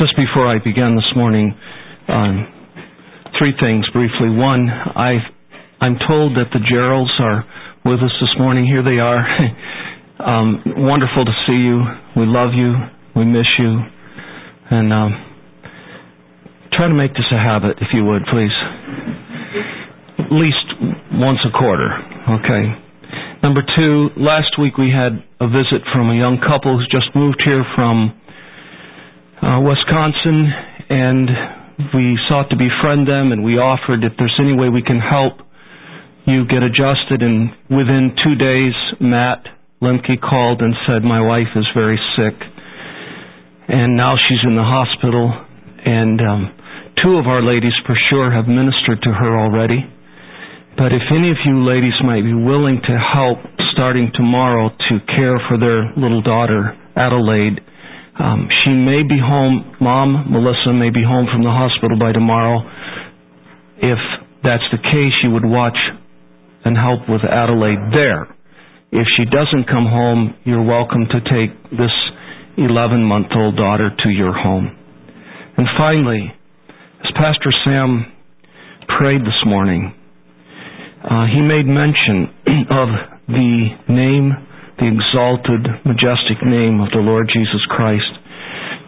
Just before I begin this morning, um, three things briefly. One, I, I'm told that the Geralds are with us this morning. Here they are. um, wonderful to see you. We love you. We miss you. And um, try to make this a habit, if you would, please. At least once a quarter, okay? Number two, last week we had a visit from a young couple who's just moved here from uh, Wisconsin, and we sought to befriend them, and we offered if there's any way we can help you get adjusted. And within two days, Matt Lemke called and said, My wife is very sick, and now she's in the hospital. And um, two of our ladies, for sure, have ministered to her already. But if any of you ladies might be willing to help starting tomorrow to care for their little daughter, Adelaide, um, she may be home, Mom, Melissa, may be home from the hospital by tomorrow. If that's the case, you would watch and help with Adelaide there. If she doesn't come home, you're welcome to take this 11 month old daughter to your home. And finally, as Pastor Sam prayed this morning, uh, he made mention of the name, the exalted, majestic name of the Lord Jesus Christ.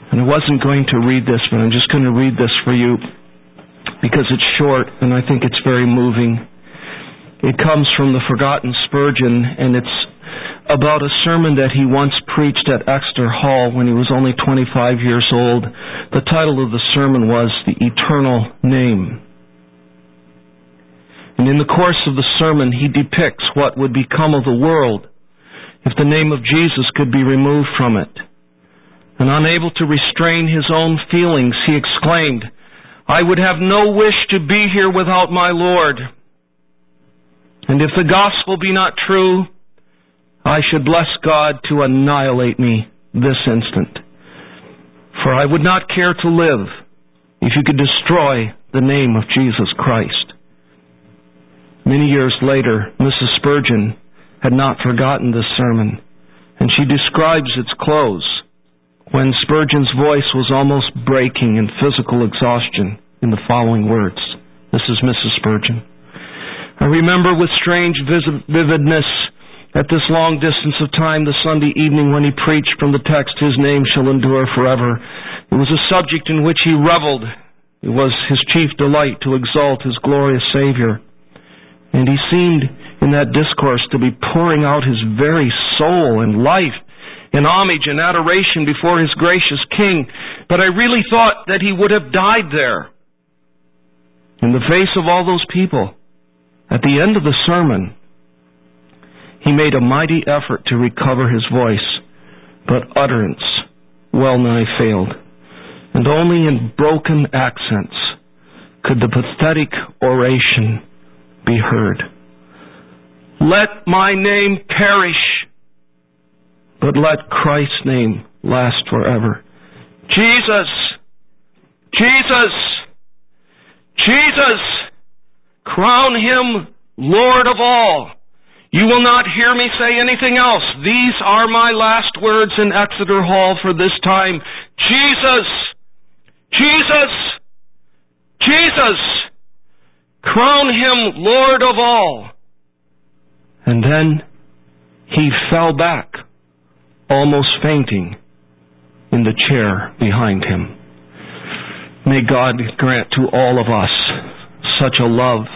And I wasn't going to read this, but I'm just going to read this for you because it's short and I think it's very moving. It comes from the Forgotten Spurgeon and it's about a sermon that he once preached at Exeter Hall when he was only 25 years old. The title of the sermon was The Eternal Name. And in the course of the sermon, he depicts what would become of the world if the name of Jesus could be removed from it. And unable to restrain his own feelings, he exclaimed, I would have no wish to be here without my Lord. And if the gospel be not true, I should bless God to annihilate me this instant. For I would not care to live if you could destroy the name of Jesus Christ. Many years later, Mrs. Spurgeon had not forgotten this sermon, and she describes its close when Spurgeon's voice was almost breaking in physical exhaustion in the following words. This is Mrs. Spurgeon. I remember with strange vividness at this long distance of time the Sunday evening when he preached from the text, His name shall endure forever. It was a subject in which he reveled. It was his chief delight to exalt his glorious Savior. And he seemed in that discourse to be pouring out his very soul and life in homage and adoration before his gracious King. But I really thought that he would have died there. In the face of all those people, at the end of the sermon, he made a mighty effort to recover his voice, but utterance well nigh failed. And only in broken accents could the pathetic oration be heard. Let my name perish, but let Christ's name last forever. Jesus, Jesus, Jesus, crown him Lord of all. You will not hear me say anything else. These are my last words in Exeter Hall for this time. Jesus, Jesus, Jesus. Crown him Lord of all. And then he fell back, almost fainting, in the chair behind him. May God grant to all of us such a love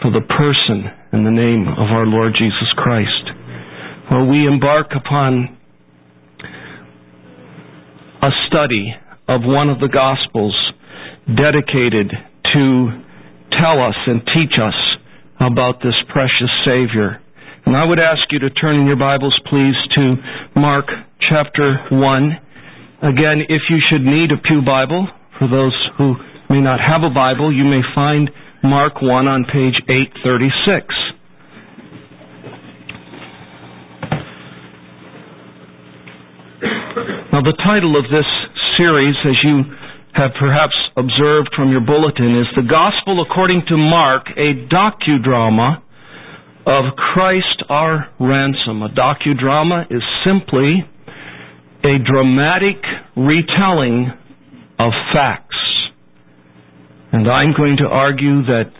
for the person and the name of our Lord Jesus Christ. While we embark upon a study of one of the Gospels dedicated to tell us and teach us about this precious Savior. And I would ask you to turn in your Bibles, please, to Mark chapter 1. Again, if you should need a Pew Bible, for those who may not have a Bible, you may find Mark 1 on page 836. Now, the title of this series, as you have perhaps observed from your bulletin is The Gospel According to Mark, a docudrama of Christ our ransom. A docudrama is simply a dramatic retelling of facts. And I'm going to argue that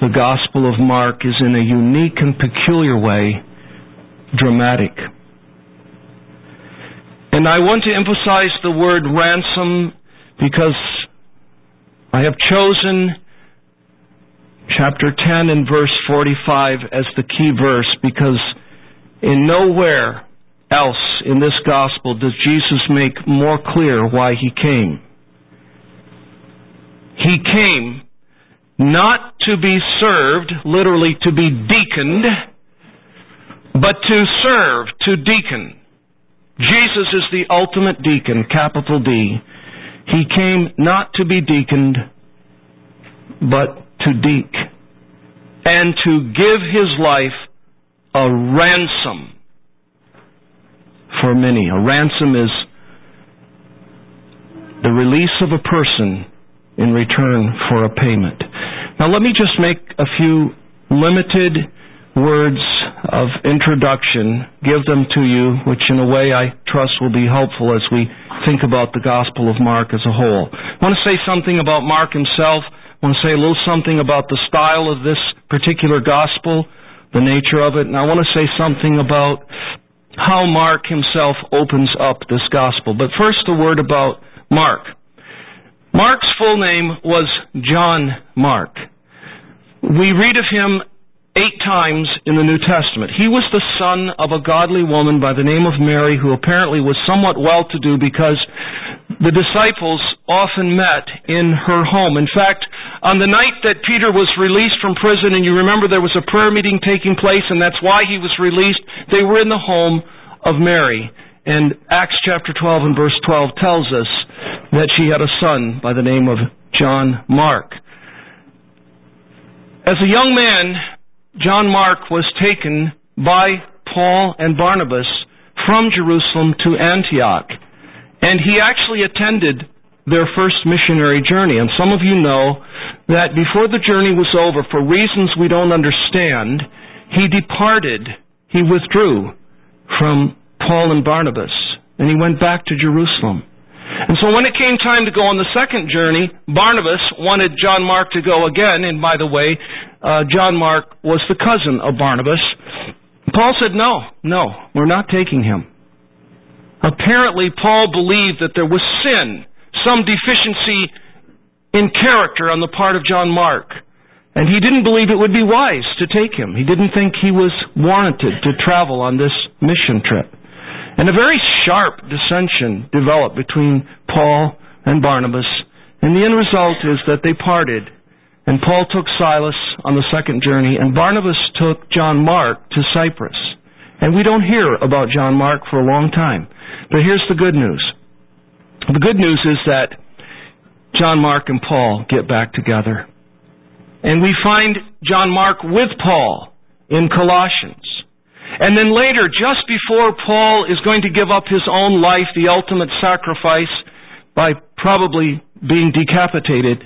the Gospel of Mark is in a unique and peculiar way dramatic. And I want to emphasize the word ransom because I have chosen chapter 10 and verse 45 as the key verse because in nowhere else in this gospel does Jesus make more clear why he came. He came not to be served, literally to be deaconed, but to serve, to deacon. Jesus is the ultimate deacon, capital D. He came not to be deaconed, but to deek, and to give his life a ransom for many. A ransom is the release of a person in return for a payment. Now let me just make a few limited words of introduction, give them to you, which in a way I trust will be helpful as we think about the Gospel of Mark as a whole. I want to say something about Mark himself. Want to say a little something about the style of this particular Gospel, the nature of it, and I want to say something about how Mark himself opens up this gospel. But first, a word about Mark. Mark's full name was John Mark. We read of him eight times in the New Testament. He was the son of a godly woman by the name of Mary, who apparently was somewhat well to do because the disciples often met in her home. In fact, on the night that Peter was released from prison, and you remember there was a prayer meeting taking place, and that's why he was released, they were in the home of Mary. And Acts chapter 12 and verse 12 tells us that she had a son by the name of John Mark. As a young man, John Mark was taken by Paul and Barnabas from Jerusalem to Antioch. And he actually attended their first missionary journey. And some of you know that before the journey was over, for reasons we don't understand, he departed, he withdrew from Paul and Barnabas, and he went back to Jerusalem. And so when it came time to go on the second journey, Barnabas wanted John Mark to go again, and by the way, uh, John Mark was the cousin of Barnabas. Paul said, No, no, we're not taking him. Apparently, Paul believed that there was sin, some deficiency in character on the part of John Mark. And he didn't believe it would be wise to take him. He didn't think he was warranted to travel on this mission trip. And a very sharp dissension developed between Paul and Barnabas. And the end result is that they parted and Paul took Silas on the second journey, and Barnabas took John Mark to Cyprus. And we don't hear about John Mark for a long time. But here's the good news. The good news is that John Mark and Paul get back together. And we find John Mark with Paul in Colossians. And then later, just before Paul is going to give up his own life, the ultimate sacrifice, by probably being decapitated,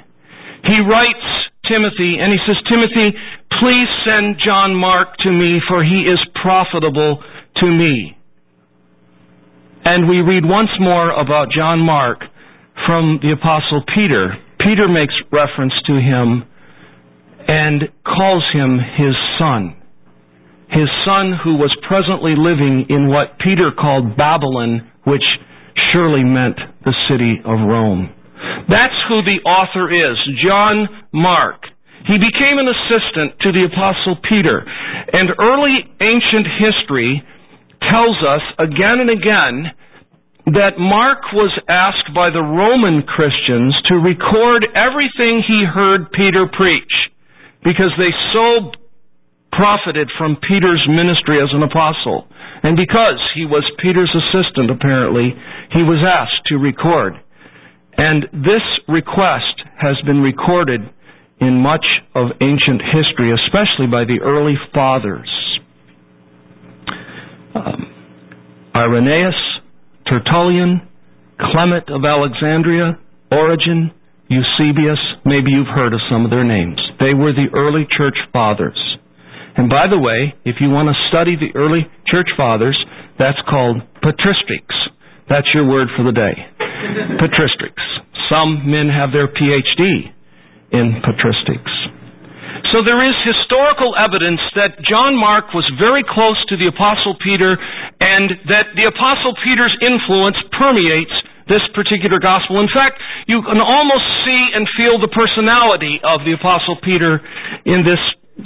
he writes Timothy, and he says, Timothy, please send John Mark to me, for he is profitable to me. And we read once more about John Mark from the Apostle Peter. Peter makes reference to him and calls him his son. His son who was presently living in what Peter called Babylon, which surely meant the city of Rome. That's who the author is, John Mark. He became an assistant to the Apostle Peter. And early ancient history tells us again and again that Mark was asked by the Roman Christians to record everything he heard Peter preach because they so profited from Peter's ministry as an apostle. And because he was Peter's assistant, apparently, he was asked to record. And this request has been recorded in much of ancient history, especially by the early fathers. Um, Irenaeus, Tertullian, Clement of Alexandria, Origen, Eusebius, maybe you've heard of some of their names. They were the early church fathers. And by the way, if you want to study the early church fathers, that's called patristics. That's your word for the day. patristics. Some men have their PhD in patristics. So there is historical evidence that John Mark was very close to the Apostle Peter and that the Apostle Peter's influence permeates this particular gospel. In fact, you can almost see and feel the personality of the Apostle Peter in this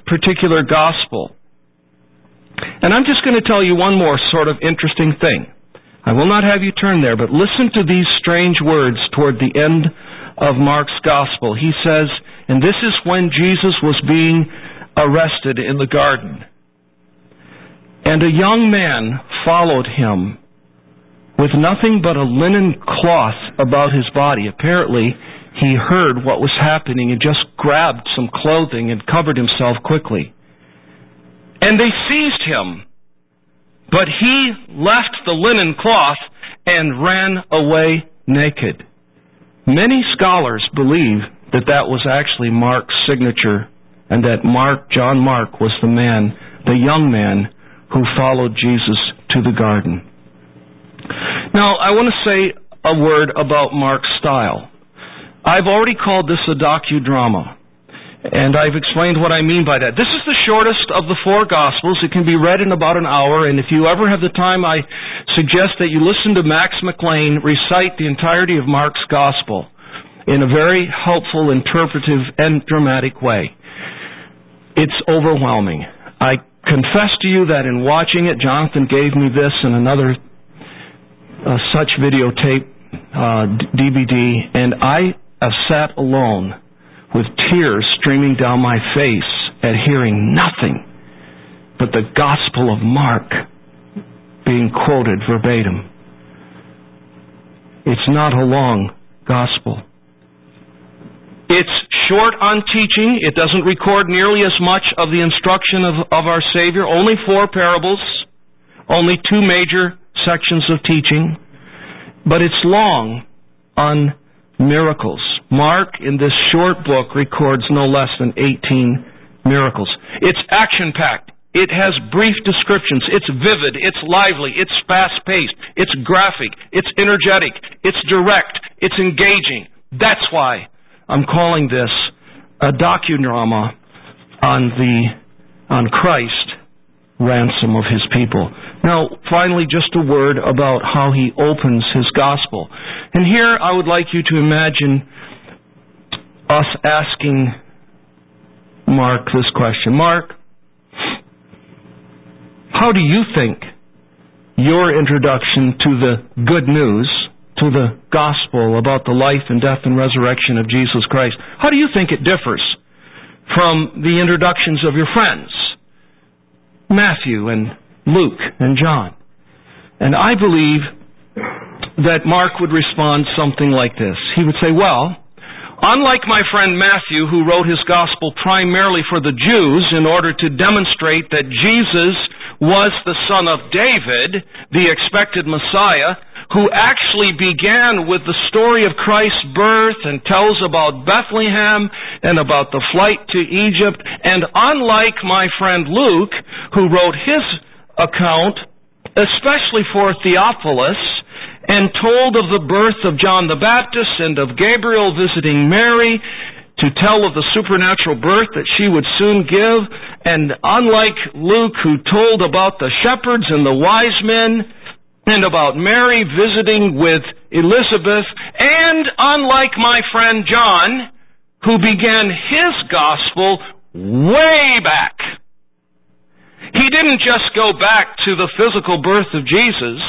particular gospel. And I'm just going to tell you one more sort of interesting thing. I will not have you turn there, but listen to these strange words toward the end of Mark's gospel. He says, and this is when Jesus was being arrested in the garden. And a young man followed him with nothing but a linen cloth about his body. Apparently, he heard what was happening and just grabbed some clothing and covered himself quickly. And they seized him. But he left the linen cloth and ran away naked. Many scholars believe that that was actually Mark's signature and that Mark, John Mark, was the man, the young man who followed Jesus to the garden. Now, I want to say a word about Mark's style. I've already called this a docudrama. And I've explained what I mean by that. This is the shortest of the four Gospels. It can be read in about an hour, and if you ever have the time, I suggest that you listen to Max McLean recite the entirety of Mark's Gospel in a very helpful, interpretive, and dramatic way. It's overwhelming. I confess to you that in watching it, Jonathan gave me this and another uh, such videotape uh, DVD, and I have sat alone with tears streaming down my face at hearing nothing but the Gospel of Mark being quoted verbatim. It's not a long gospel. It's short on teaching. It doesn't record nearly as much of the instruction of, of our Savior. Only four parables, only two major sections of teaching. But it's long on miracles. Mark, in this short book, records no less than 18 miracles. It's action packed. It has brief descriptions. It's vivid. It's lively. It's fast paced. It's graphic. It's energetic. It's direct. It's engaging. That's why I'm calling this a docudrama on the on Christ ransom of his people. Now, finally, just a word about how he opens his gospel. And here I would like you to imagine us asking Mark this question. Mark, how do you think your introduction to the good news to the gospel about the life and death and resurrection of Jesus Christ, how do you think it differs from the introductions of your friends, Matthew and Luke and John? And I believe that Mark would respond something like this. He would say, Well, unlike my friend Matthew, who wrote his gospel primarily for the Jews in order to demonstrate that Jesus was the son of David, the expected Messiah, who actually began with the story of Christ's birth and tells about Bethlehem and about the flight to Egypt. And unlike my friend Luke, who wrote his account, especially for Theophilus, and told of the birth of John the Baptist and of Gabriel visiting Mary, to tell of the supernatural birth that she would soon give. And unlike Luke, who told about the shepherds and the wise men, and about Mary visiting with Elizabeth, and unlike my friend John, who began his gospel way back. He didn't just go back to the physical birth of Jesus.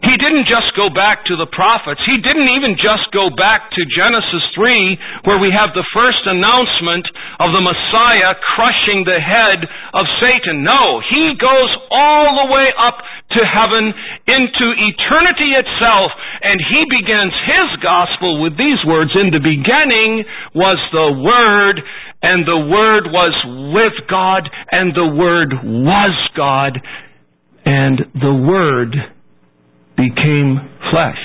He didn't just go back to the prophets. He didn't even just go back to Genesis 3, where we have the first announcement of the Messiah crushing the head of Satan. No, he goes all the way up to heaven into eternity itself, and he begins his gospel with these words In the beginning was the Word, and the Word was with God, and the Word was God, and the Word became flesh.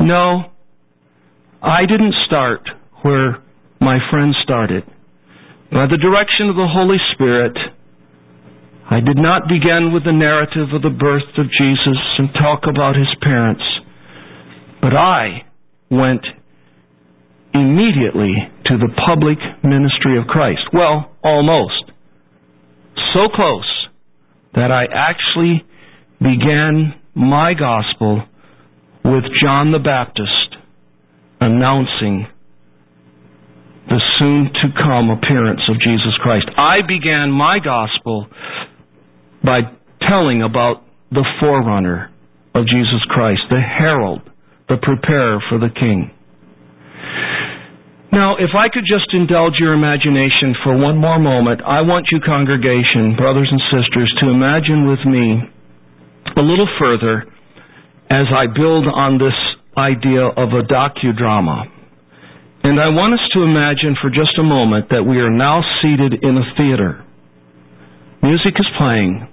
No, I didn't start where my friend started. By the direction of the Holy Spirit, I did not begin with the narrative of the birth of Jesus and talk about his parents, but I went immediately to the public ministry of Christ. Well, almost. So close that I actually began my gospel with John the Baptist announcing the soon to come appearance of Jesus Christ. I began my gospel by telling about the forerunner of Jesus Christ, the herald, the preparer for the king. Now, if I could just indulge your imagination for one more moment, I want you, congregation, brothers and sisters, to imagine with me a little further as I build on this idea of a docudrama. And I want us to imagine for just a moment that we are now seated in a theater. Music is playing.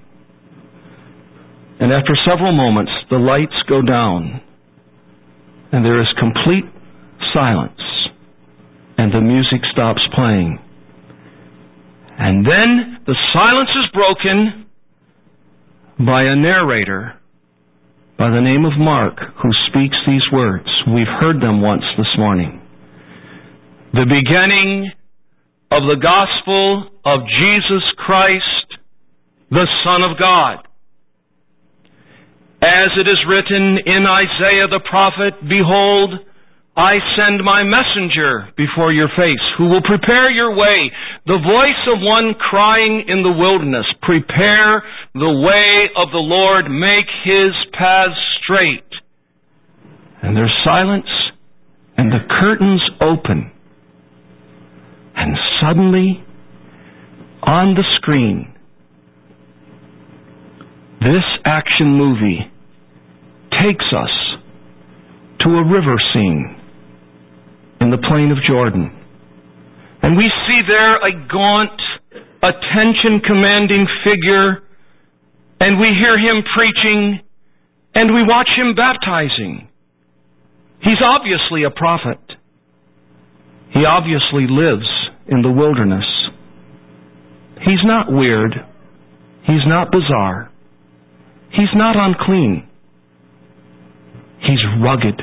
And after several moments, the lights go down. And there is complete silence and the music stops playing. And then the silence is broken by a narrator by the name of Mark who speaks these words. We've heard them once this morning. The beginning of the gospel of Jesus Christ, the Son of God. As it is written in Isaiah the prophet, Behold, I send my messenger before your face, who will prepare your way. The voice of one crying in the wilderness, prepare the way of the Lord, make his paths straight. And there's silence, and the curtains open. And suddenly, on the screen, this action movie takes us to a river scene in the plain of Jordan. And we see there a gaunt, attention commanding figure, and we hear him preaching, and we watch him baptizing. He's obviously a prophet. He obviously lives in the wilderness. He's not weird. He's not bizarre. He's not unclean. He's rugged.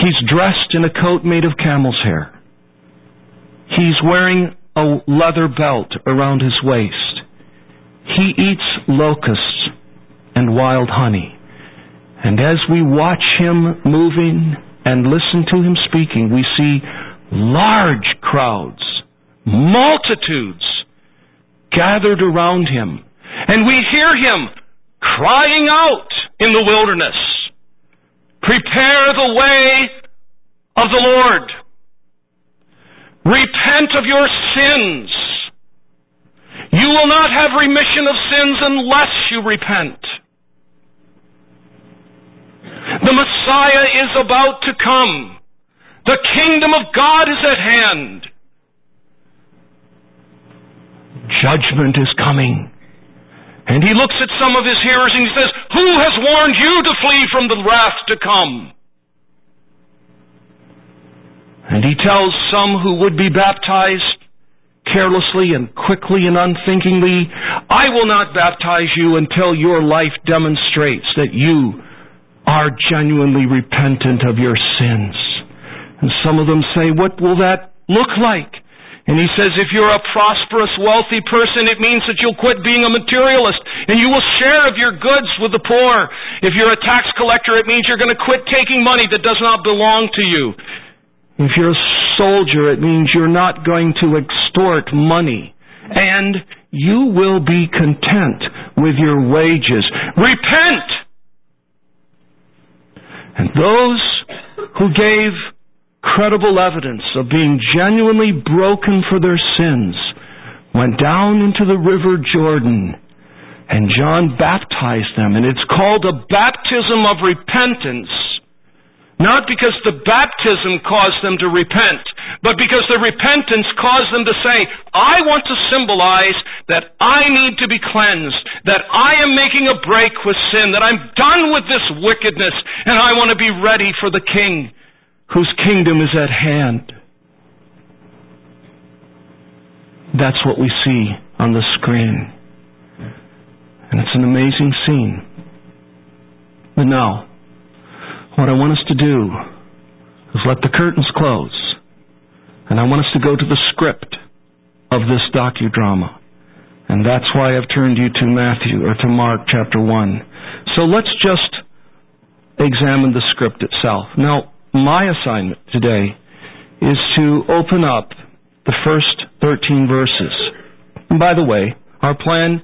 He's dressed in a coat made of camel's hair. He's wearing a leather belt around his waist. He eats locusts and wild honey. And as we watch him moving and listen to him speaking, we see large crowds, multitudes gathered around him. And we hear him crying out in the wilderness. Prepare the way of the Lord. Repent of your sins. You will not have remission of sins unless you repent. The Messiah is about to come. The kingdom of God is at hand. Judgment is coming. And he looks at some of his hearers and he says, Who has warned you to flee from the wrath to come? And he tells some who would be baptized carelessly and quickly and unthinkingly, I will not baptize you until your life demonstrates that you are genuinely repentant of your sins. And some of them say, What will that look like? And he says, if you're a prosperous, wealthy person, it means that you'll quit being a materialist and you will share of your goods with the poor. If you're a tax collector, it means you're going to quit taking money that does not belong to you. If you're a soldier, it means you're not going to extort money. And you will be content with your wages. Repent! And those who gave credible evidence of being genuinely broken for their sins, went down into the river Jordan, and John baptized them. And it's called a baptism of repentance, not because the baptism caused them to repent, but because the repentance caused them to say, I want to symbolize that I need to be cleansed, that I am making a break with sin, that I'm done with this wickedness, and I want to be ready for the King whose kingdom is at hand. That's what we see on the screen. And it's an amazing scene. But now, what I want us to do is let the curtains close. And I want us to go to the script of this docudrama. And that's why I've turned you to Matthew or to Mark chapter 1. So let's just examine the script itself. Now, my assignment today is to open up the first 13 verses. And by the way, our plan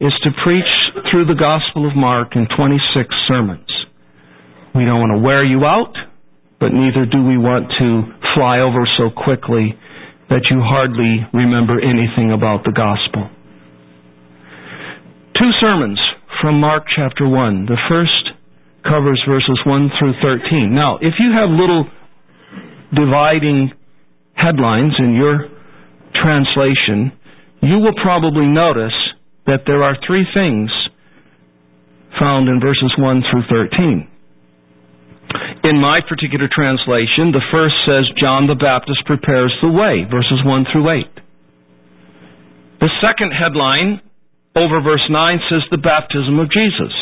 is to preach through the Gospel of Mark in 26 sermons. We don't want to wear you out, but neither do we want to fly over so quickly that you hardly remember anything about the Gospel. Two sermons from Mark chapter 1. The first covers verses 1 through 13. Now, if you have little dividing headlines in your translation, you will probably notice that there are three things found in verses 1 through 13. In my particular translation, the first says John the Baptist prepares the way, verses 1 through 8. The second headline over verse 9 says the baptism of Jesus.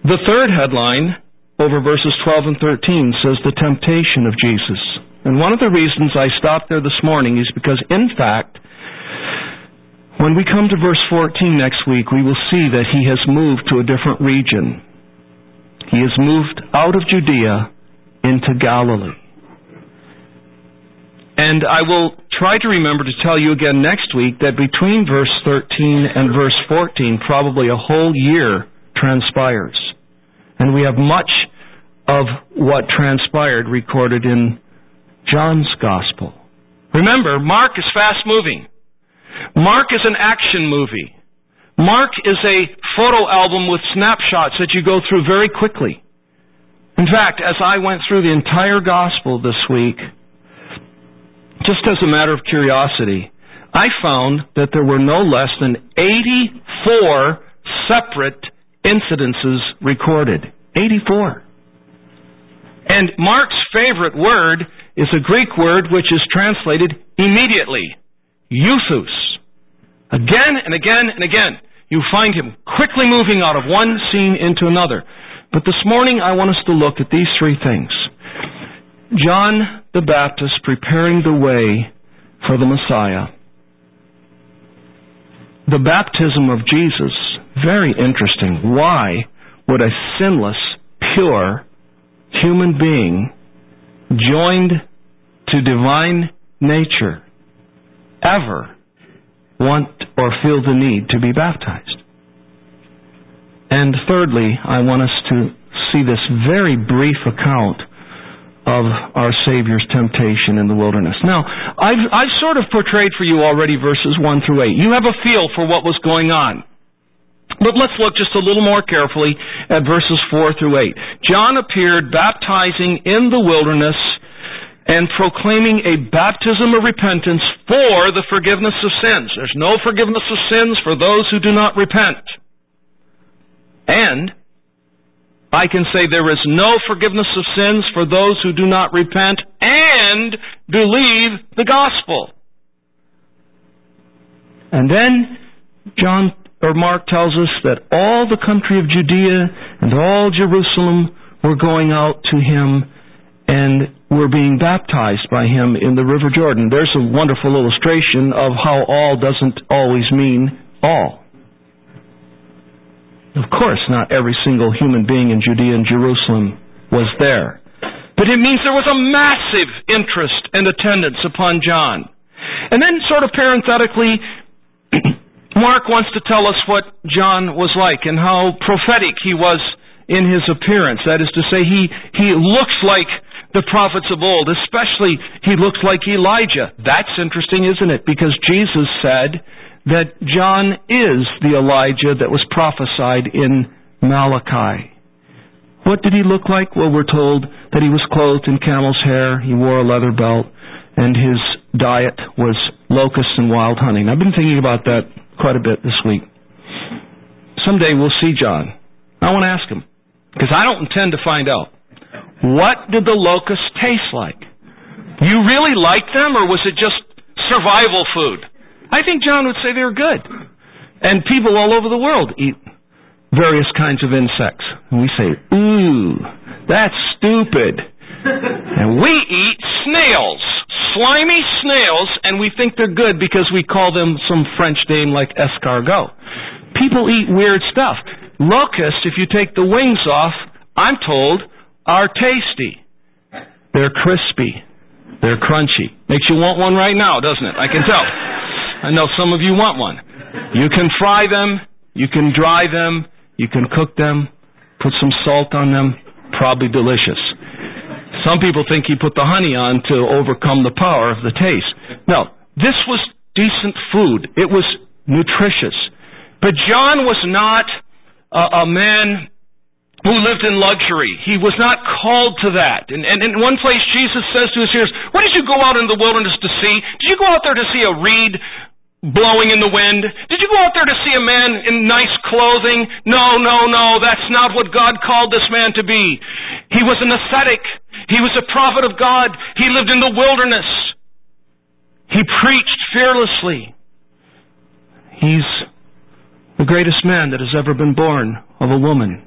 The third headline over verses 12 and 13 says the temptation of Jesus. And one of the reasons I stopped there this morning is because, in fact, when we come to verse 14 next week, we will see that he has moved to a different region. He has moved out of Judea into Galilee. And I will try to remember to tell you again next week that between verse 13 and verse 14, probably a whole year transpires. And we have much of what transpired recorded in John's Gospel. Remember, Mark is fast moving. Mark is an action movie. Mark is a photo album with snapshots that you go through very quickly. In fact, as I went through the entire Gospel this week, just as a matter of curiosity, I found that there were no less than 84 separate incidences recorded. 84. And Mark's favorite word is a Greek word which is translated immediately. Euthus. Again and again and again, you find him quickly moving out of one scene into another. But this morning I want us to look at these three things. John the Baptist preparing the way for the Messiah. The baptism of Jesus very interesting. Why would a sinless, pure human being joined to divine nature ever want or feel the need to be baptized? And thirdly, I want us to see this very brief account of our Savior's temptation in the wilderness. Now, I've, I've sort of portrayed for you already verses 1 through 8. You have a feel for what was going on. But let's look just a little more carefully at verses 4 through 8. John appeared baptizing in the wilderness and proclaiming a baptism of repentance for the forgiveness of sins. There's no forgiveness of sins for those who do not repent. And I can say there is no forgiveness of sins for those who do not repent and believe the gospel. And then John or Mark tells us that all the country of Judea and all Jerusalem were going out to him and were being baptized by him in the River Jordan. There's a wonderful illustration of how all doesn't always mean all. Of course, not every single human being in Judea and Jerusalem was there. But it means there was a massive interest and attendance upon John. And then, sort of parenthetically, Mark wants to tell us what John was like and how prophetic he was in his appearance. That is to say, he, he looks like the prophets of old, especially he looks like Elijah. That's interesting, isn't it? Because Jesus said that John is the Elijah that was prophesied in Malachi. What did he look like? Well, we're told that he was clothed in camel's hair, he wore a leather belt, and his diet was locusts and wild honey. I've been thinking about that quite a bit this week. Someday we'll see John. I want to ask him, because I don't intend to find out. What did the locusts taste like? You really liked them, or was it just survival food? I think John would say they were good. And people all over the world eat various kinds of insects. And we say, ooh, that's stupid. And we eat snails, slimy snails, and we think they're good because we call them some French name like escargot. People eat weird stuff. Locusts, if you take the wings off, I'm told, are tasty. They're crispy. They're crunchy. Makes you want one right now, doesn't it? I can tell. I know some of you want one. You can fry them, you can dry them, you can cook them, put some salt on them, probably delicious. Some people think he put the honey on to overcome the power of the taste. No, this was decent food. It was nutritious. But John was not a, a man who lived in luxury. He was not called to that. And, and in one place, Jesus says to his hearers, What did you go out in the wilderness to see? Did you go out there to see a reed blowing in the wind? Did you go out there to see a man in nice clothing? No, no, no. That's not what God called this man to be. He was an ascetic. He was a prophet of God. He lived in the wilderness. He preached fearlessly. He's the greatest man that has ever been born of a woman,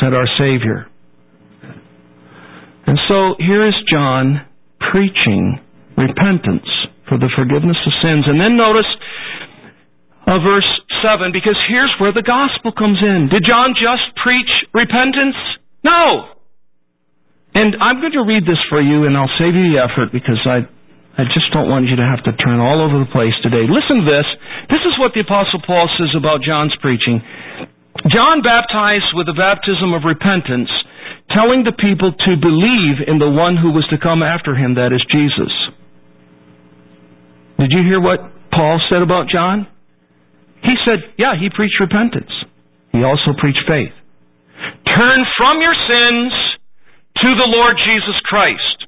said our Savior. And so here is John preaching repentance for the forgiveness of sins. And then notice uh, verse 7, because here's where the gospel comes in. Did John just preach repentance? No. And I'm going to read this for you, and I'll save you the effort because I I just don't want you to have to turn all over the place today. Listen to this. This is what the Apostle Paul says about John's preaching. John baptized with the baptism of repentance, telling the people to believe in the one who was to come after him, that is Jesus. Did you hear what Paul said about John? He said, yeah, he preached repentance. He also preached faith. Turn from your sins to the Lord Jesus Christ.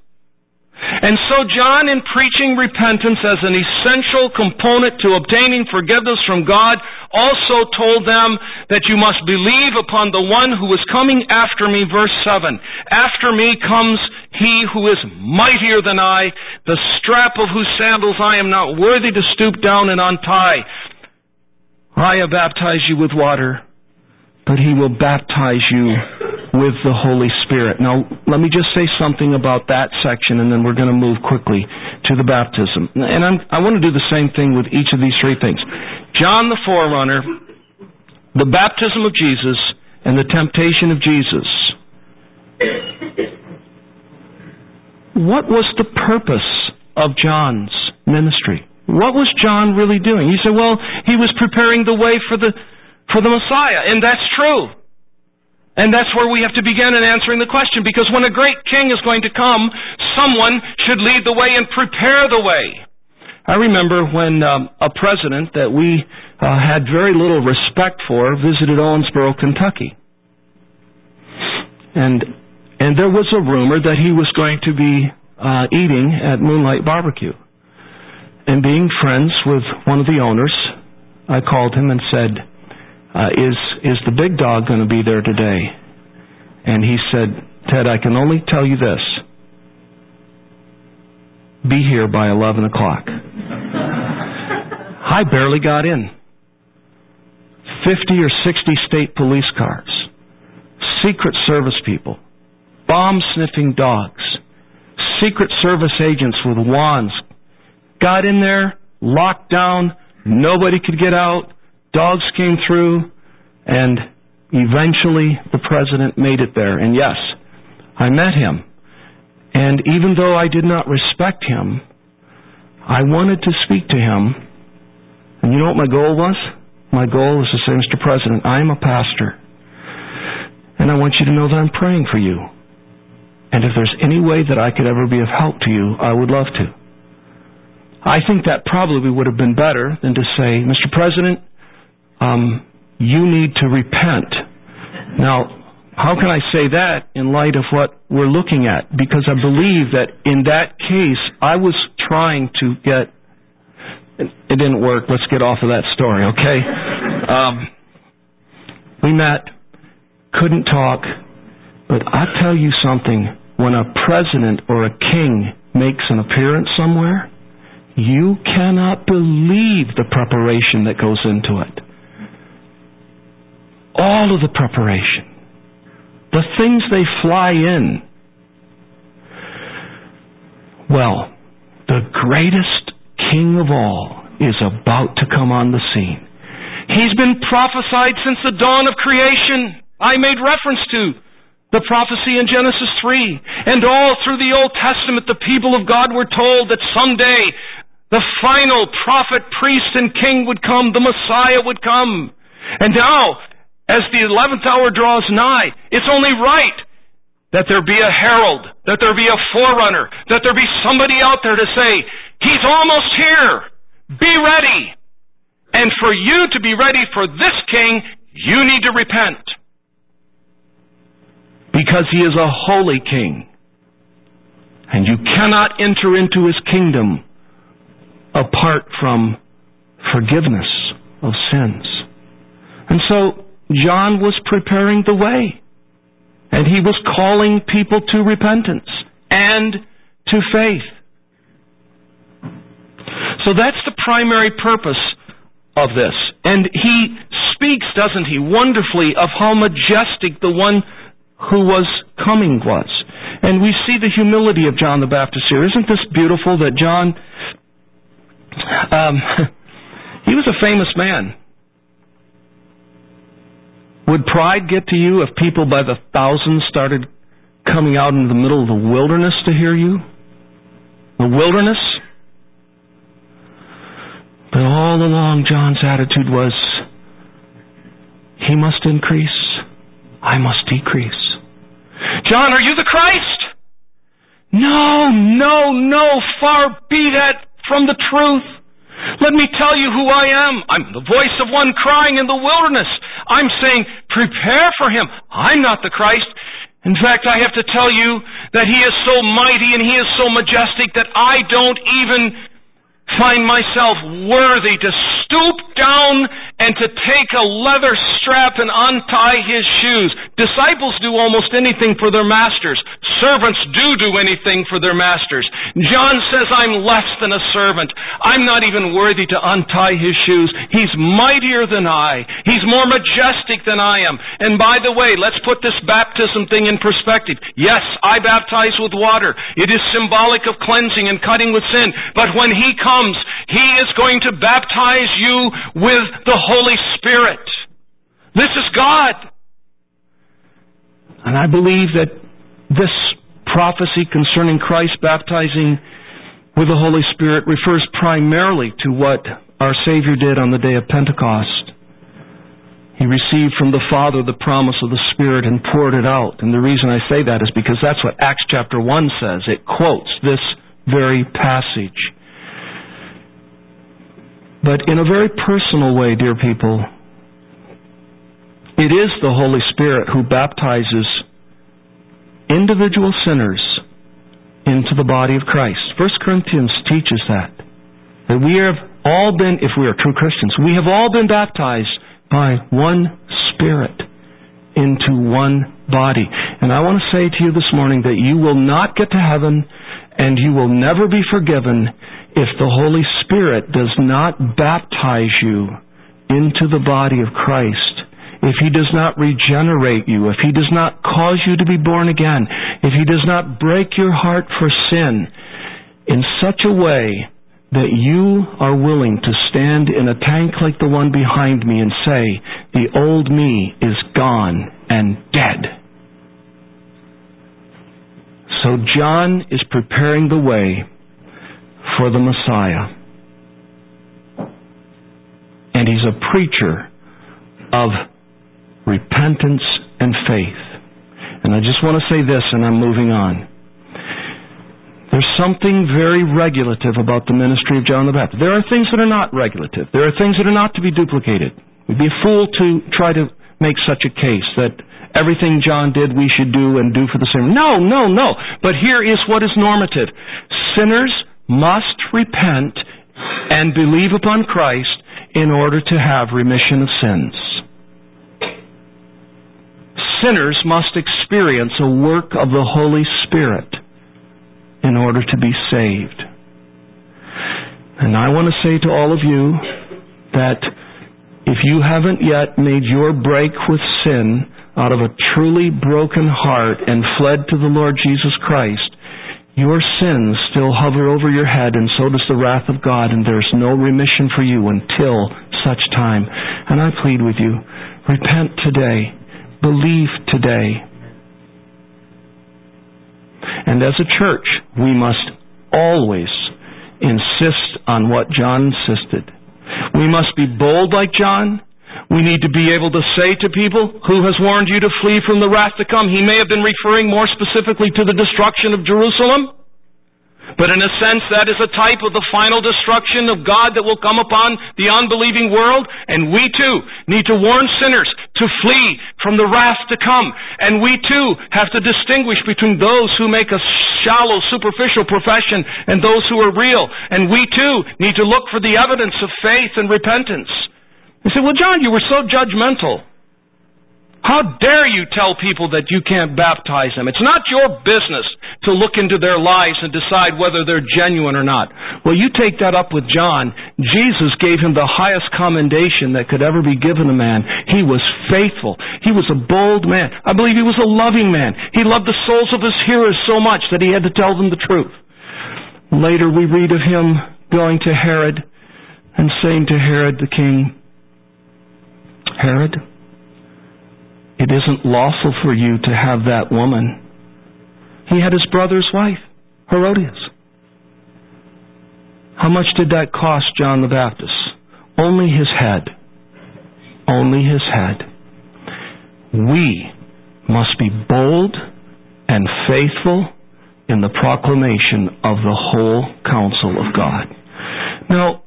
And so John, in preaching repentance as an essential component to obtaining forgiveness from God, also told them that you must believe upon the one who is coming after me, verse 7. After me comes he who is mightier than I, the strap of whose sandals I am not worthy to stoop down and untie. I have baptized you with water, but he will baptize you with the Holy Spirit. Now, let me just say something about that section and then we're going to move quickly to the baptism. And I'm, i want to do the same thing with each of these three things. John the forerunner, the baptism of Jesus, and the temptation of Jesus. What was the purpose of John's ministry? What was John really doing? You say, well, he was preparing the way for the, for the Messiah, and that's true. And that's where we have to begin in answering the question. Because when a great king is going to come, someone should lead the way and prepare the way. I remember when um, a president that we uh, had very little respect for visited Owensboro, Kentucky. And and there was a rumor that he was going to be uh, eating at Moonlite Barbecue. And being friends with one of the owners, I called him and said, uh, is is the big dog going to be there today? And he said, Ted, I can only tell you this. Be here by 11 o'clock. I barely got in. 50 or 60 state police cars, Secret Service people, bomb sniffing dogs, Secret Service agents with wands got in there, locked down, nobody could get out, Dogs came through, and eventually the president made it there. And yes, I met him. And even though I did not respect him, I wanted to speak to him. And you know what my goal was? My goal was to say, Mr. President, I am a pastor. And I want you to know that I'm praying for you. And if there's any way that I could ever be of help to you, I would love to. I think that probably would have been better than to say, Mr. President, um, you need to repent. Now, how can I say that in light of what we're looking at? Because I believe that in that case, I was trying to get. It didn't work. Let's get off of that story, okay? Um, we met, couldn't talk, but I tell you something. When a president or a king makes an appearance somewhere, you cannot believe the preparation that goes into it all of the preparation, the things they fly in, Well, the greatest king of all is about to come on the scene. He's been prophesied since the dawn of creation. I made reference to the prophecy in Genesis 3. And all through the Old Testament, the people of God were told that someday the final prophet, priest, and king would come, the Messiah would come. And now, as the 11th hour draws nigh, it's only right that there be a herald, that there be a forerunner, that there be somebody out there to say, He's almost here. Be ready. And for you to be ready for this king, you need to repent. Because he is a holy king. And you cannot enter into his kingdom apart from forgiveness of sins. And so John was preparing the way. And he was calling people to repentance and to faith. So that's the primary purpose of this. And he speaks, doesn't he, wonderfully of how majestic the one who was coming was. And we see the humility of John the Baptist here. Isn't this beautiful that John, um, he was a famous man. Would pride get to you if people by the thousands started coming out into the middle of the wilderness to hear you? The wilderness? But all along, John's attitude was, He must increase, I must decrease. John, are you the Christ? No, no, no, far be that from the truth. Let me tell you who I am. I'm the voice of one crying in the wilderness. I'm saying, prepare for him. I'm not the Christ. In fact, I have to tell you that he is so mighty and he is so majestic that I don't even find myself worthy to stoop down and to take a leather strap and untie his shoes. Disciples do almost anything for their masters. Servants do do anything for their masters. John says, I'm less than a servant. I'm not even worthy to untie his shoes. He's mightier than I. He's more majestic than I am. And by the way, let's put this baptism thing in perspective. Yes, I baptize with water. It is symbolic of cleansing and cutting with sin. But when he comes, he is going to baptize you with the Holy Spirit. This is God. And I believe that this prophecy concerning Christ baptizing with the Holy Spirit refers primarily to what our Savior did on the day of Pentecost. He received from the Father the promise of the Spirit and poured it out. And the reason I say that is because that's what Acts chapter 1 says. It quotes this very passage. But in a very personal way, dear people, it is the Holy Spirit who baptizes individual sinners into the body of Christ. 1 Corinthians teaches that. That we have all been, if we are true Christians, we have all been baptized by one Spirit into one body. And I want to say to you this morning that you will not get to heaven and you will never be forgiven if the Holy Spirit does not baptize you into the body of Christ, if He does not regenerate you, if He does not cause you to be born again, if He does not break your heart for sin in such a way that you are willing to stand in a tank like the one behind me and say, the old me is gone and dead. So John is preparing the way for the Messiah. And he's a preacher of repentance and faith. And I just want to say this, and I'm moving on. There's something very regulative about the ministry of John the Baptist. There are things that are not regulative. There are things that are not to be duplicated. We'd be a fool to try to make such a case that everything John did we should do and do for the same. No, no, no. But here is what is normative. Sinners must repent and believe upon Christ in order to have remission of sins. Sinners must experience a work of the Holy Spirit in order to be saved. And I want to say to all of you that if you haven't yet made your break with sin out of a truly broken heart and fled to the Lord Jesus Christ, your sins still hover over your head, and so does the wrath of God, and there's no remission for you until such time. And I plead with you, repent today, believe today. And as a church, we must always insist on what John insisted. We must be bold like John. We need to be able to say to people, Who has warned you to flee from the wrath to come? He may have been referring more specifically to the destruction of Jerusalem. But in a sense, that is a type of the final destruction of God that will come upon the unbelieving world. And we too need to warn sinners to flee from the wrath to come. And we too have to distinguish between those who make a shallow, superficial profession and those who are real. And we too need to look for the evidence of faith and repentance. You say, well, John, you were so judgmental. How dare you tell people that you can't baptize them? It's not your business to look into their lives and decide whether they're genuine or not. Well, you take that up with John. Jesus gave him the highest commendation that could ever be given a man. He was faithful. He was a bold man. I believe he was a loving man. He loved the souls of his hearers so much that he had to tell them the truth. Later we read of him going to Herod and saying to Herod the king, Herod, it isn't lawful for you to have that woman. He had his brother's wife, Herodias. How much did that cost John the Baptist? Only his head. Only his head. We must be bold and faithful in the proclamation of the whole counsel of God. Now,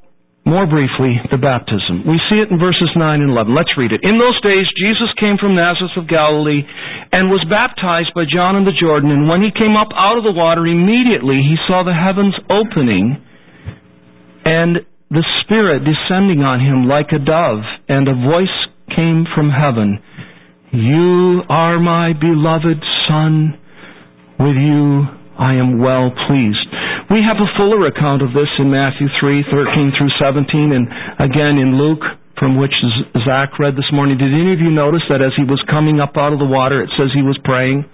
more briefly, the baptism. We see it in verses 9 and 11. Let's read it. In those days, Jesus came from Nazareth of Galilee and was baptized by John in the Jordan. And when he came up out of the water, immediately he saw the heavens opening and the Spirit descending on him like a dove. And a voice came from heaven You are my beloved Son. With you I am well pleased. We have a fuller account of this in Matthew 3, 13 through 17, and again in Luke, from which Zach read this morning. Did any of you notice that as he was coming up out of the water, it says he was praying?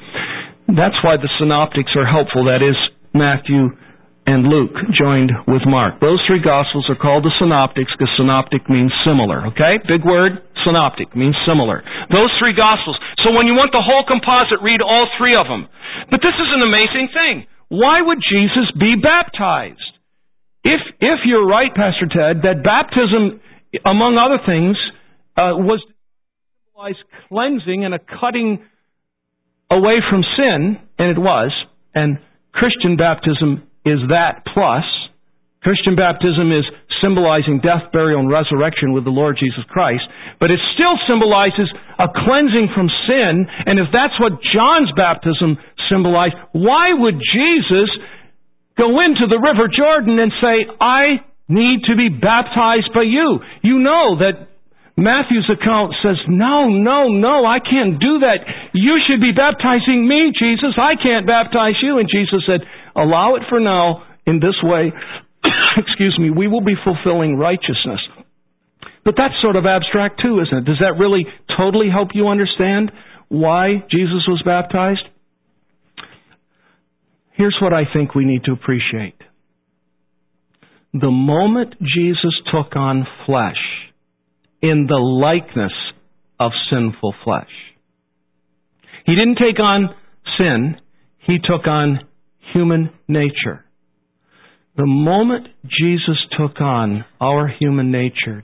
That's why the synoptics are helpful. That is, Matthew and Luke joined with Mark. Those three Gospels are called the synoptics because synoptic means similar, okay? Big word, synoptic means similar. Those three Gospels. So when you want the whole composite, read all three of them. But this is an amazing thing. Why would Jesus be baptized? If, if you're right, Pastor Ted, that baptism, among other things, uh, was cleansing and a cutting away from sin, and it was, and Christian baptism is that plus. Christian baptism is symbolizing death, burial, and resurrection with the Lord Jesus Christ, but it still symbolizes a cleansing from sin, and if that's what John's baptism why would Jesus go into the River Jordan and say, I need to be baptized by you? You know that Matthew's account says, No, no, no, I can't do that. You should be baptizing me, Jesus. I can't baptize you. And Jesus said, Allow it for now in this way excuse me, we will be fulfilling righteousness. But that's sort of abstract too, isn't it? Does that really totally help you understand why Jesus was baptized? Here's what I think we need to appreciate. The moment Jesus took on flesh in the likeness of sinful flesh, he didn't take on sin, he took on human nature. The moment Jesus took on our human nature,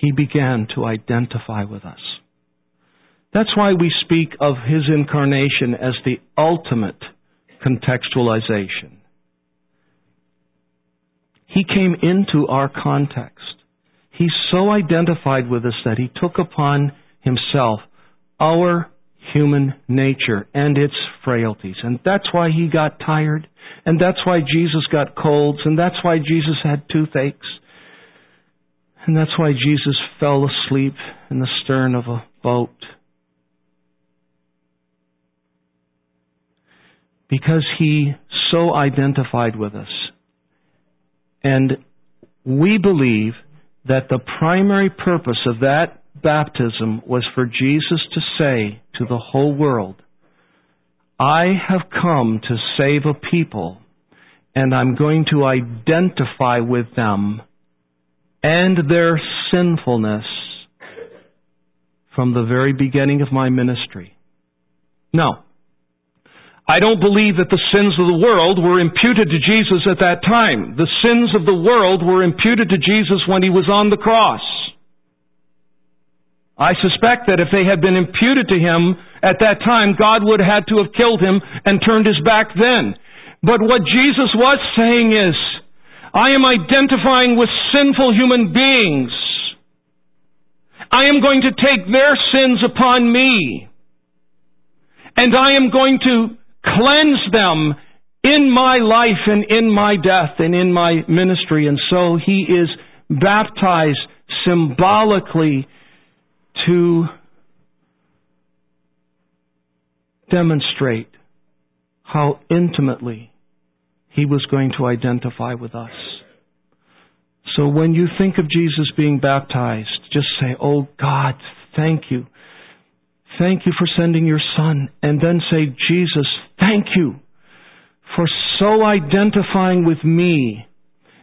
he began to identify with us. That's why we speak of his incarnation as the ultimate contextualization. He came into our context. He so identified with us that he took upon himself our human nature and its frailties. And that's why he got tired. And that's why Jesus got colds, and that's why Jesus had toothaches. And that's why Jesus fell asleep in the stern of a boat. Because he so identified with us. And we believe that the primary purpose of that baptism was for Jesus to say to the whole world, I have come to save a people, and I'm going to identify with them and their sinfulness from the very beginning of my ministry. No. I don't believe that the sins of the world were imputed to Jesus at that time. The sins of the world were imputed to Jesus when he was on the cross. I suspect that if they had been imputed to him at that time, God would have had to have killed him and turned his back then. But what Jesus was saying is, I am identifying with sinful human beings. I am going to take their sins upon me. And I am going to cleanse them in my life and in my death and in my ministry. And so he is baptized symbolically to demonstrate how intimately he was going to identify with us. So when you think of Jesus being baptized, just say, Oh God, thank you. Thank you for sending your son. And then say, Jesus, thank you for so identifying with me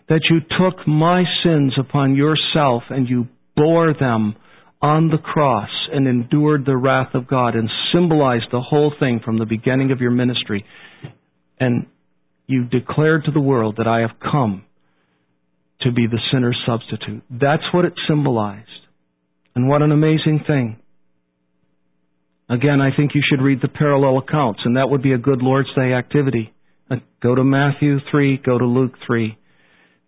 that you took my sins upon yourself and you bore them on the cross and endured the wrath of God and symbolized the whole thing from the beginning of your ministry. And you declared to the world that I have come to be the sinner's substitute. That's what it symbolized. And what an amazing thing. Again, I think you should read the parallel accounts, and that would be a good Lord's Day activity. Uh, go to Matthew 3, go to Luke 3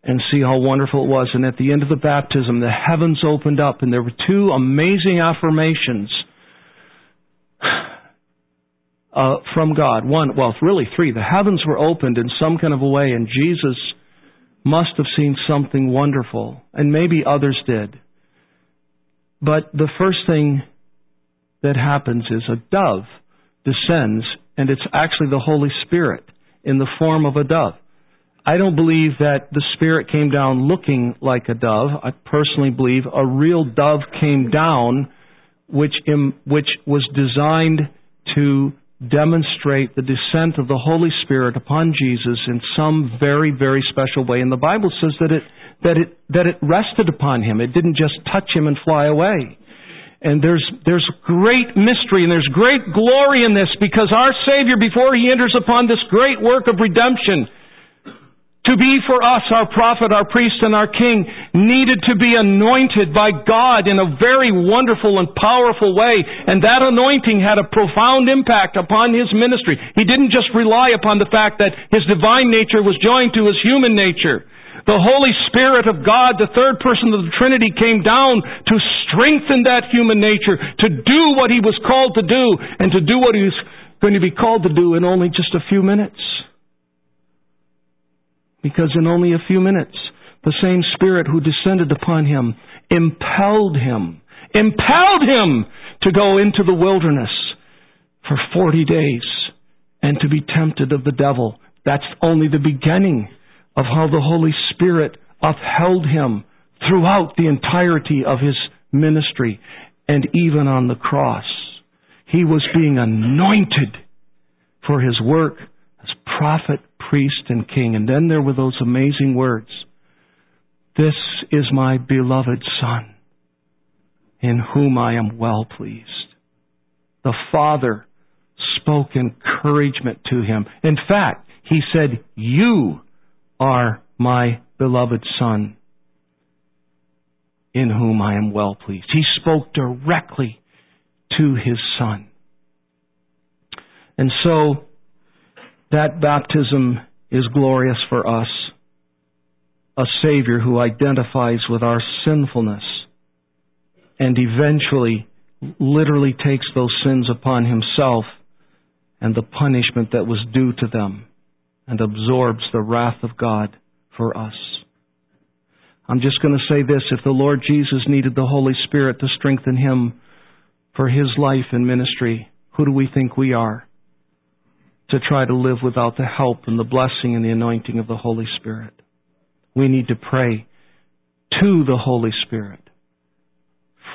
and see how wonderful it was. And at the end of the baptism, the heavens opened up, and there were two amazing affirmations uh, from God. One, well, really three. The heavens were opened in some kind of a way, and Jesus must have seen something wonderful, and maybe others did. But the first thing that happens is a dove descends, and it's actually the Holy Spirit in the form of a dove. I don't believe that the Spirit came down looking like a dove. I personally believe a real dove came down, which, which was designed to demonstrate the descent of the Holy Spirit upon Jesus in some very, very special way. And the Bible says that it, that it, that it rested upon him. It didn't just touch him and fly away. And there's, there's great mystery and there's great glory in this because our Savior, before He enters upon this great work of redemption, to be for us our prophet, our priest, and our king, needed to be anointed by God in a very wonderful and powerful way. And that anointing had a profound impact upon his ministry. He didn't just rely upon the fact that his divine nature was joined to his human nature. The Holy Spirit of God, the third person of the Trinity, came down to strengthen that human nature, to do what he was called to do, and to do what he was going to be called to do in only just a few minutes. Because in only a few minutes, the same Spirit who descended upon him impelled him, impelled him to go into the wilderness for 40 days and to be tempted of the devil. That's only the beginning of how the Holy Spirit upheld him throughout the entirety of his ministry and even on the cross. He was being anointed for his work as prophet priest and king. And then there were those amazing words. This is my beloved son in whom I am well pleased. The father spoke encouragement to him. In fact, he said, you are my beloved son in whom I am well pleased. He spoke directly to his son. And so that baptism is glorious for us. A Savior who identifies with our sinfulness and eventually literally takes those sins upon himself and the punishment that was due to them and absorbs the wrath of God for us. I'm just going to say this. If the Lord Jesus needed the Holy Spirit to strengthen him for his life and ministry, who do we think we are? to try to live without the help and the blessing and the anointing of the Holy Spirit. We need to pray to the Holy Spirit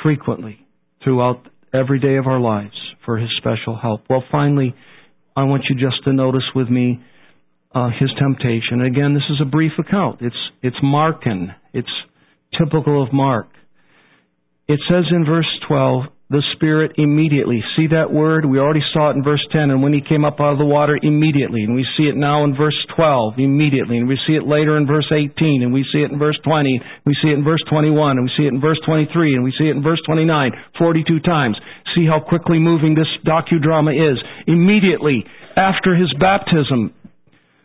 frequently throughout every day of our lives for His special help. Well, finally, I want you just to notice with me uh, his temptation. Again, this is a brief account. It's it's Markan. It's typical of Mark. It says in verse 12, the Spirit immediately. See that word? We already saw it in verse 10. And when he came up out of the water, immediately. And we see it now in verse 12, immediately. And we see it later in verse 18. And we see it in verse 20. We see it in verse 21. And we see it in verse 23. And we see it in verse 29. 42 times. See how quickly moving this docudrama is. Immediately after his baptism,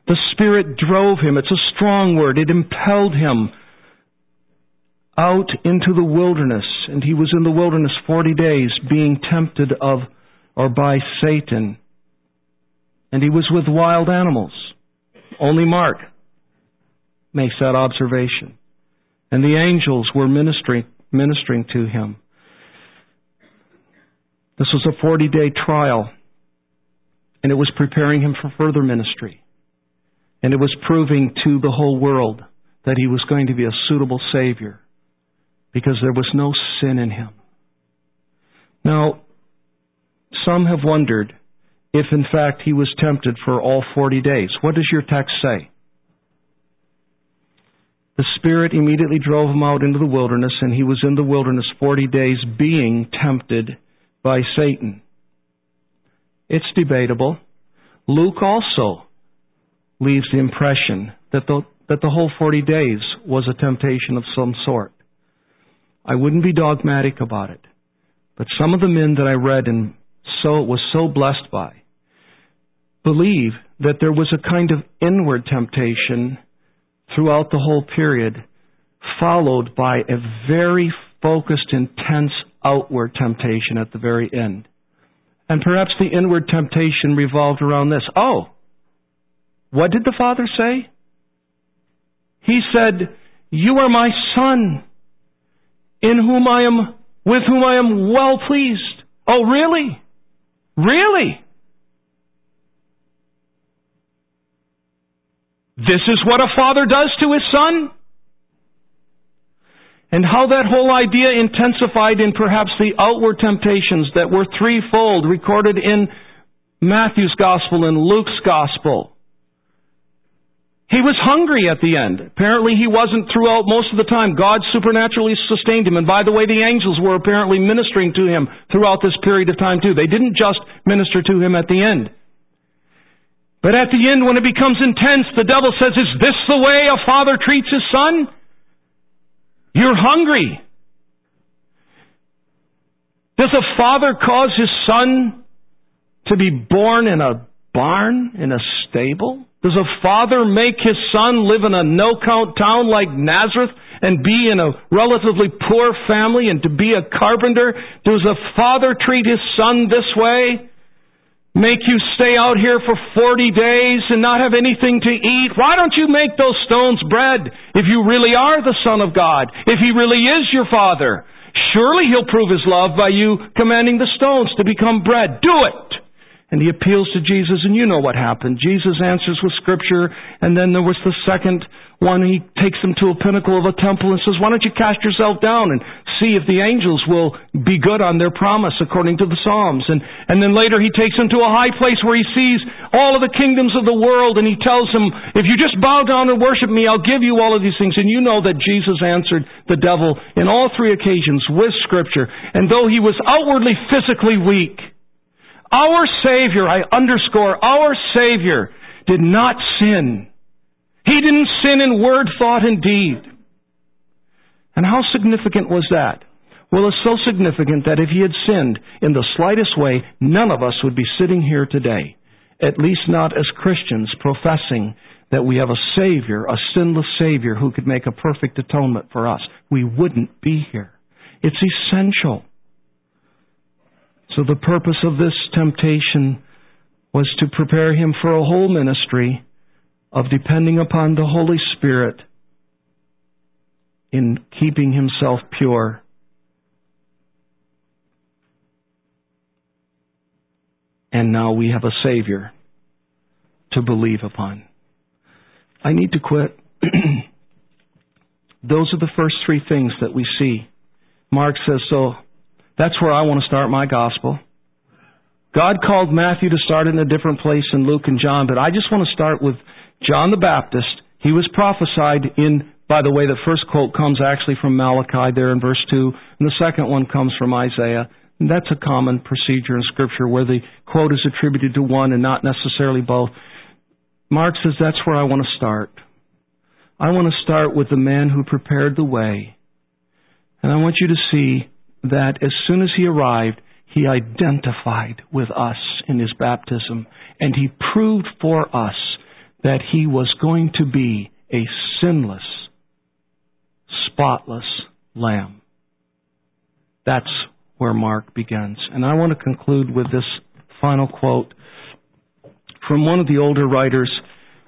the Spirit drove him. It's a strong word. It impelled him out into the wilderness, and he was in the wilderness 40 days being tempted of or by Satan. And he was with wild animals. Only Mark makes that observation. And the angels were ministering, ministering to him. This was a 40 day trial, and it was preparing him for further ministry. And it was proving to the whole world that he was going to be a suitable Savior because there was no sin in him. Now, some have wondered if in fact he was tempted for all 40 days. What does your text say? The Spirit immediately drove him out into the wilderness, and he was in the wilderness 40 days being tempted by Satan. It's debatable. Luke also leaves the impression that the, that the whole 40 days was a temptation of some sort. I wouldn't be dogmatic about it. But some of the men that I read and so was so blessed by believe that there was a kind of inward temptation throughout the whole period, followed by a very focused, intense outward temptation at the very end. And perhaps the inward temptation revolved around this. Oh, what did the Father say? He said, You are my Son in whom I am, with whom I am well pleased. Oh, really? Really? This is what a father does to his son? And how that whole idea intensified in perhaps the outward temptations that were threefold recorded in Matthew's gospel and Luke's gospel. He was hungry at the end. Apparently he wasn't throughout most of the time. God supernaturally sustained him. And by the way, the angels were apparently ministering to him throughout this period of time too. They didn't just minister to him at the end. But at the end, when it becomes intense, the devil says, is this the way a father treats his son? You're hungry. Does a father cause his son to be born in a barn, in a stable? Does a father make his son live in a no-count town like Nazareth and be in a relatively poor family and to be a carpenter? Does a father treat his son this way? Make you stay out here for 40 days and not have anything to eat? Why don't you make those stones bread if you really are the Son of God? If He really is your Father? Surely He'll prove His love by you commanding the stones to become bread. Do it! And he appeals to Jesus, and you know what happened. Jesus answers with scripture, and then there was the second one. He takes him to a pinnacle of a temple and says, Why don't you cast yourself down and see if the angels will be good on their promise according to the Psalms? And, and then later he takes him to a high place where he sees all of the kingdoms of the world, and he tells him, If you just bow down and worship me, I'll give you all of these things. And you know that Jesus answered the devil in all three occasions with scripture. And though he was outwardly physically weak, our Savior, I underscore, our Savior did not sin. He didn't sin in word, thought, and deed. And how significant was that? Well, it's so significant that if he had sinned in the slightest way, none of us would be sitting here today. At least not as Christians professing that we have a Savior, a sinless Savior who could make a perfect atonement for us. We wouldn't be here. It's essential. So the purpose of this temptation was to prepare him for a whole ministry of depending upon the Holy Spirit in keeping himself pure. And now we have a Savior to believe upon. I need to quit. Those are the first three things that we see. Mark says, so that's where I want to start my gospel. God called Matthew to start in a different place than Luke and John, but I just want to start with John the Baptist. He was prophesied in, by the way, the first quote comes actually from Malachi there in verse 2, and the second one comes from Isaiah. And that's a common procedure in Scripture where the quote is attributed to one and not necessarily both. Mark says that's where I want to start. I want to start with the man who prepared the way. And I want you to see that as soon as he arrived, he identified with us in his baptism, and he proved for us that he was going to be a sinless, spotless lamb. That's where Mark begins. And I want to conclude with this final quote from one of the older writers.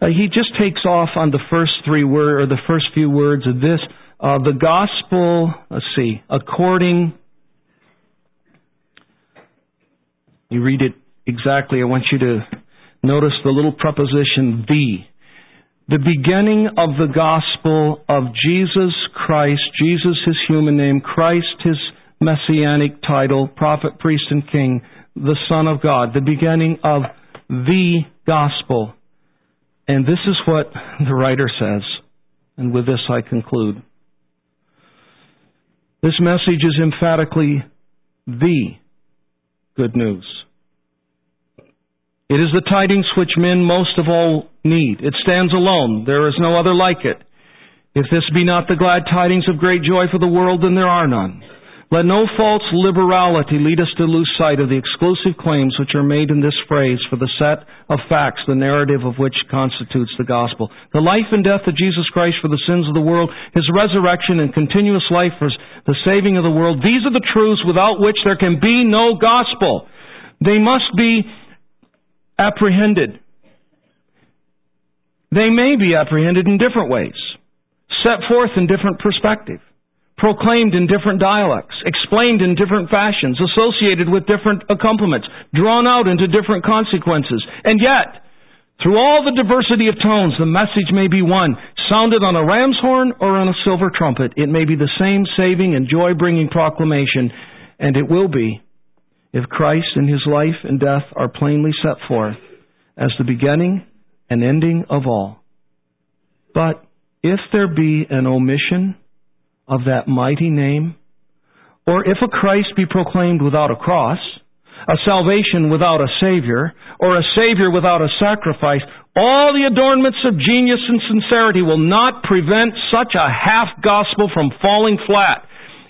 Uh, he just takes off on the first three words, or the first few words of this. Uh, the gospel, let's see, according, you read it exactly. I want you to notice the little preposition the. The beginning of the gospel of Jesus Christ, Jesus his human name, Christ his messianic title, prophet, priest, and king, the Son of God, the beginning of the gospel. And this is what the writer says, and with this I conclude. This message is emphatically the good news. It is the tidings which men most of all need. It stands alone. There is no other like it. If this be not the glad tidings of great joy for the world, then there are none. Let no false liberality lead us to lose sight of the exclusive claims which are made in this phrase for the set of facts, the narrative of which constitutes the gospel. The life and death of Jesus Christ for the sins of the world, His resurrection and continuous life for the saving of the world, these are the truths without which there can be no gospel. They must be apprehended. They may be apprehended in different ways, set forth in different perspectives proclaimed in different dialects, explained in different fashions, associated with different accompaniments, drawn out into different consequences. And yet, through all the diversity of tones, the message may be one, sounded on a ram's horn or on a silver trumpet. It may be the same saving and joy bringing proclamation, and it will be if Christ and his life and death are plainly set forth as the beginning and ending of all. But if there be an omission, of that mighty name? Or if a Christ be proclaimed without a cross, a salvation without a Savior, or a Savior without a sacrifice, all the adornments of genius and sincerity will not prevent such a half gospel from falling flat.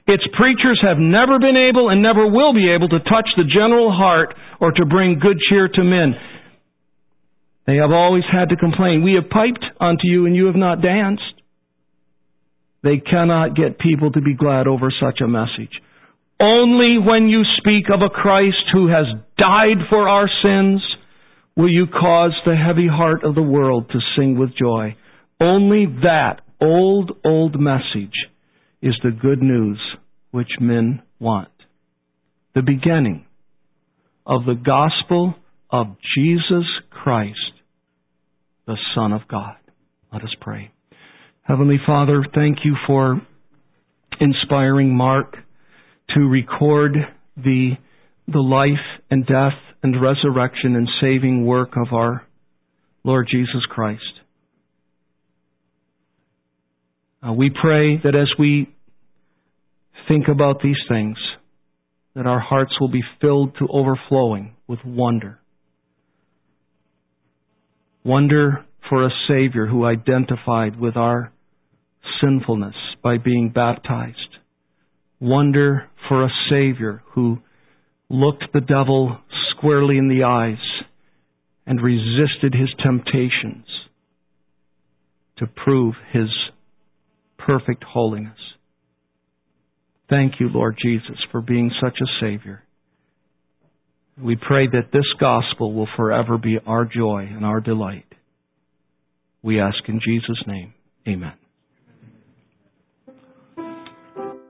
Its preachers have never been able and never will be able to touch the general heart or to bring good cheer to men. They have always had to complain, We have piped unto you and you have not danced. They cannot get people to be glad over such a message. Only when you speak of a Christ who has died for our sins will you cause the heavy heart of the world to sing with joy. Only that old, old message is the good news which men want. The beginning of the gospel of Jesus Christ, the Son of God. Let us pray. Heavenly Father, thank you for inspiring Mark to record the, the life and death and resurrection and saving work of our Lord Jesus Christ. Uh, we pray that as we think about these things, that our hearts will be filled to overflowing with wonder. Wonder for a Savior who identified with our sinfulness by being baptized. Wonder for a Savior who looked the devil squarely in the eyes and resisted his temptations to prove his perfect holiness. Thank you, Lord Jesus, for being such a Savior. We pray that this gospel will forever be our joy and our delight. We ask in Jesus' name. Amen.